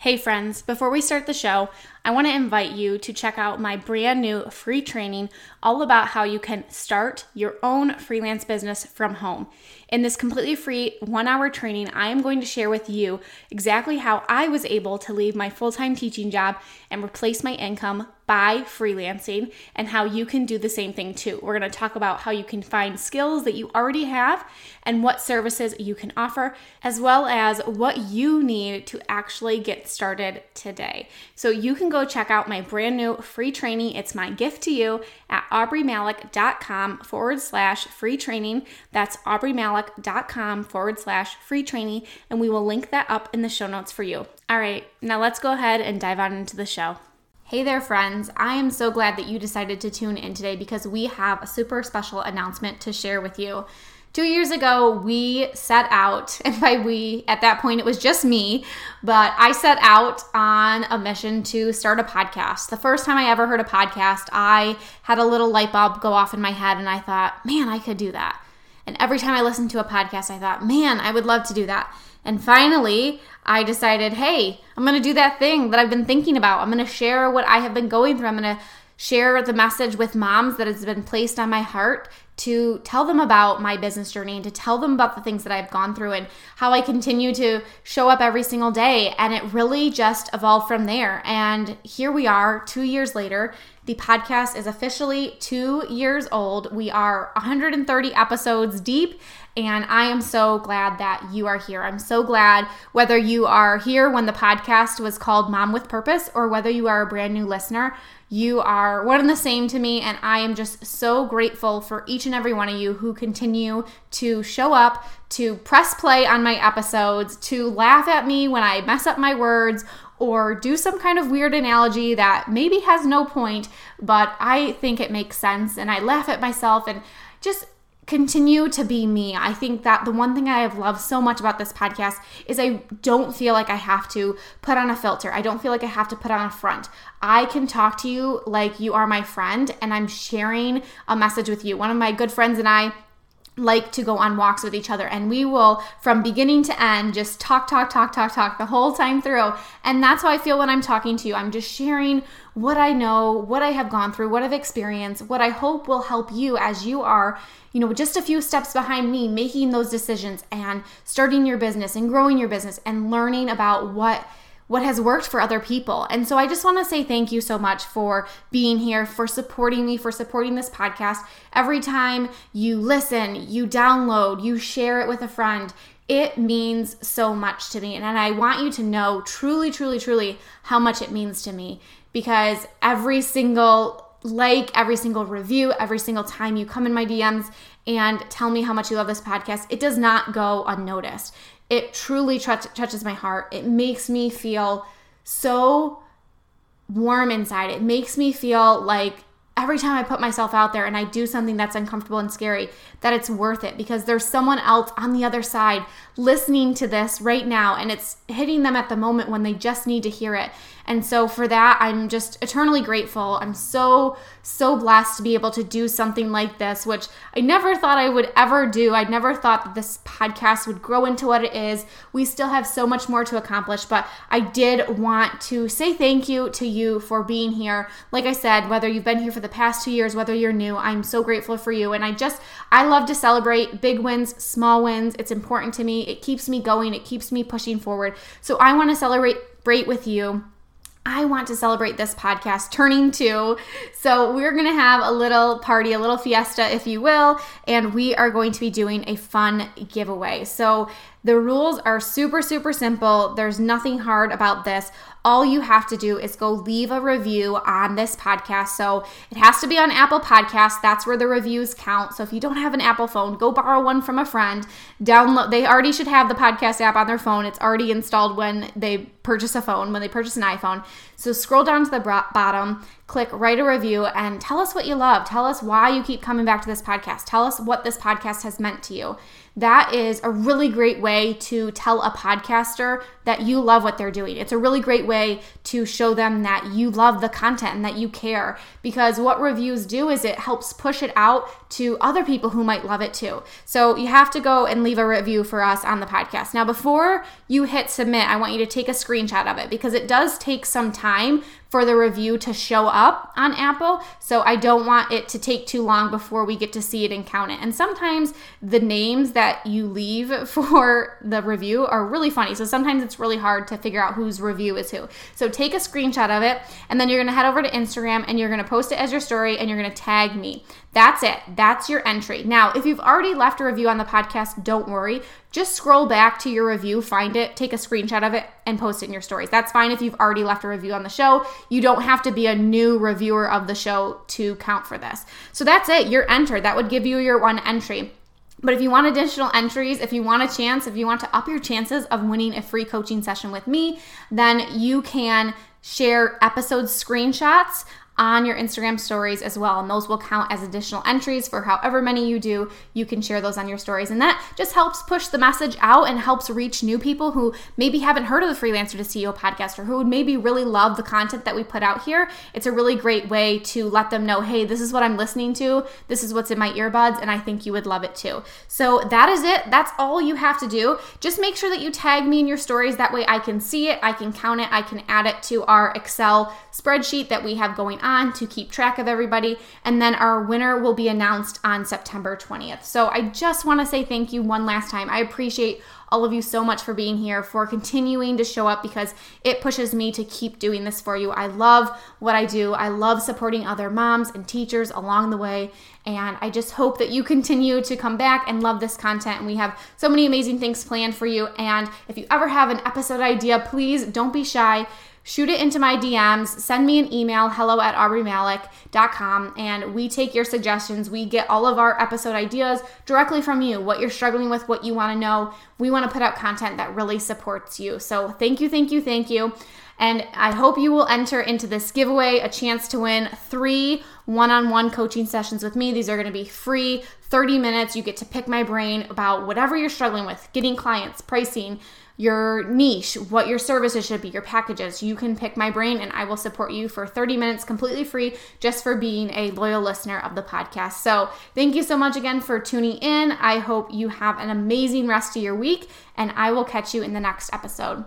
Hey, friends, before we start the show, I want to invite you to check out my brand new free training all about how you can start your own freelance business from home. In this completely free one hour training, I am going to share with you exactly how I was able to leave my full time teaching job and replace my income by freelancing and how you can do the same thing too. We're going to talk about how you can find skills that you already have and what services you can offer, as well as what you need to actually get started today. So you can go check out my brand new free training. It's my gift to you at aubreemalick.com forward slash free training. That's aubreemalick.com forward slash free training, and we will link that up in the show notes for you. All right, now let's go ahead and dive on into the show. Hey there, friends. I am so glad that you decided to tune in today because we have a super special announcement to share with you. Two years ago, we set out, and by we, at that point, it was just me, but I set out on a mission to start a podcast. The first time I ever heard a podcast, I had a little light bulb go off in my head, and I thought, man, I could do that. And every time I listened to a podcast, I thought, man, I would love to do that. And finally, I decided, hey, I'm to do that thing that I've been thinking about. I'm to share what I have been going through. I'm to share the message with moms that has been placed on my heart to tell them about my business journey and to tell them about the things that I've gone through and how I continue to show up every single day. And it really just evolved from there. And here we are, two years later. The podcast is officially two years old. We are 130 episodes deep and I am so glad that you are here. I'm so glad whether you are here when the podcast was called Mom with Purpose or whether you are a brand new listener, you are one and the same to me. And I am just so grateful for each and every one of you who continue to show up, to press play on my episodes, to laugh at me when I mess up my words or do some kind of weird analogy that maybe has no point, but I think it makes sense. And I laugh at myself and just continue to be me. I think that the one thing I have loved so much about this podcast is I don't feel like I have to put on a filter. I don't feel like I have to put on a front. I can talk to you like you are my friend and I'm sharing a message with you. One of my good friends and I like to go on walks with each other. And we will from beginning to end just talk talk talk talk talk the whole time through. And that's how i feel when i'm talking to you. I'm just sharing what i know what i have gone through what i've experienced what i hope will help you as you are you know just a few steps behind me making those decisions and starting your business and growing your business and learning about what what has worked for other people. And so I just want to say thank you so much for being here, for supporting me, for supporting this podcast. Every time you listen, you download, you share it with a friend, it means so much to me. And I want you to know truly, truly, truly how much it means to me because every single like, every single review, every single time you come in my DMs and tell me how much you love this podcast, it does not go unnoticed it truly touches my heart. It makes me feel so warm inside. It makes me feel like every time I put myself out there and I do something that's uncomfortable and scary, that it's worth it because there's someone else on the other side listening to this right now and it's hitting them at the moment when they just need to hear it. And so for that, I'm just eternally grateful. I'm so, so blessed to be able to do something like this, which I never thought I would ever do. I never thought that this podcast would grow into what it is. We still have so much more to accomplish, but I did want to say thank you to you for being here. Like I said, whether you've been here for the past two years, whether you're new, I'm so grateful for you. And I just, I love to celebrate big wins, small wins. It's important to me. It keeps me going, it keeps me pushing forward. So I want to celebrate with you I want to celebrate this podcast turning two. So, we're going to have a little party, a little fiesta, if you will, and we are going to be doing a fun giveaway. So, the rules are super, super simple. There's nothing hard about this. All you have to do is go leave a review on this podcast. So it has to be on Apple Podcasts. That's where the reviews count. So if you don't have an Apple phone, go borrow one from a friend. Download. They already should have the podcast app on their phone. It's already installed when they purchase a phone, when they purchase an iPhone. So scroll down to the bottom, click write a review, and tell us what you love. Tell us why you keep coming back to this podcast. Tell us what this podcast has meant to you. That is a really great way to tell a podcaster that you love what they're doing. It's a really great way to show them that you love the content and that you care because what reviews do is it helps push it out to other people who might love it too. So you have to go and leave a review for us on the podcast. Now, before you hit submit, I want you to take a screenshot of it because it does take some time for the review to show up on Apple. So I don't want it to take too long before we get to see it and count it. And sometimes the names that you leave for the review are really funny. So sometimes it's really hard to figure out whose review is who. So take a screenshot of it and then you're gonna head over to Instagram and you're gonna post it as your story and you're gonna tag me. That's it. That's your entry. Now, if you've already left a review on the podcast, don't worry. Just scroll back to your review, find it, take a screenshot of it, and post it in your stories. That's fine if you've already left a review on the show. You don't have to be a new reviewer of the show to count for this. So that's it. You're entered. That would give you your one entry. But if you want additional entries, if you want a chance, if you want to up your chances of winning a free coaching session with me, then you can share episode screenshots on your Instagram stories as well. And those will count as additional entries for however many you do. You can share those on your stories. And that just helps push the message out and helps reach new people who maybe haven't heard of the Freelancer to CEO podcast or who would maybe really love the content that we put out here. It's a really great way to let them know hey, this is what I'm listening to, this is what's in my earbuds, and I think you would love it too. So that is it. That's all you have to do. Just make sure that you tag me in your stories. That way I can see it, I can count it, I can add it to our Excel spreadsheet that we have going on to keep track of everybody. And then our winner will be announced on September 20th. So I just want to say thank you one last time. I appreciate all of you so much for being here, for continuing to show up because it pushes me to keep doing this for you. I love what I do. I love supporting other moms and teachers along the way. And I just hope that you continue to come back and love this content. And we have so many amazing things planned for you. And if you ever have an episode idea, please don't be shy shoot it into my DMs, send me an email, hello at aubreemalick.com, and we take your suggestions. We get all of our episode ideas directly from you, what you're struggling with, what you want to know. We want to put out content that really supports you. So thank you, thank you, thank you. And I hope you will enter into this giveaway a chance to win three one on one coaching sessions with me. These are going to be free 30 minutes. You get to pick my brain about whatever you're struggling with getting clients, pricing, your niche, what your services should be, your packages. You can pick my brain and I will support you for 30 minutes completely free just for being a loyal listener of the podcast. So, thank you so much again for tuning in. I hope you have an amazing rest of your week and I will catch you in the next episode.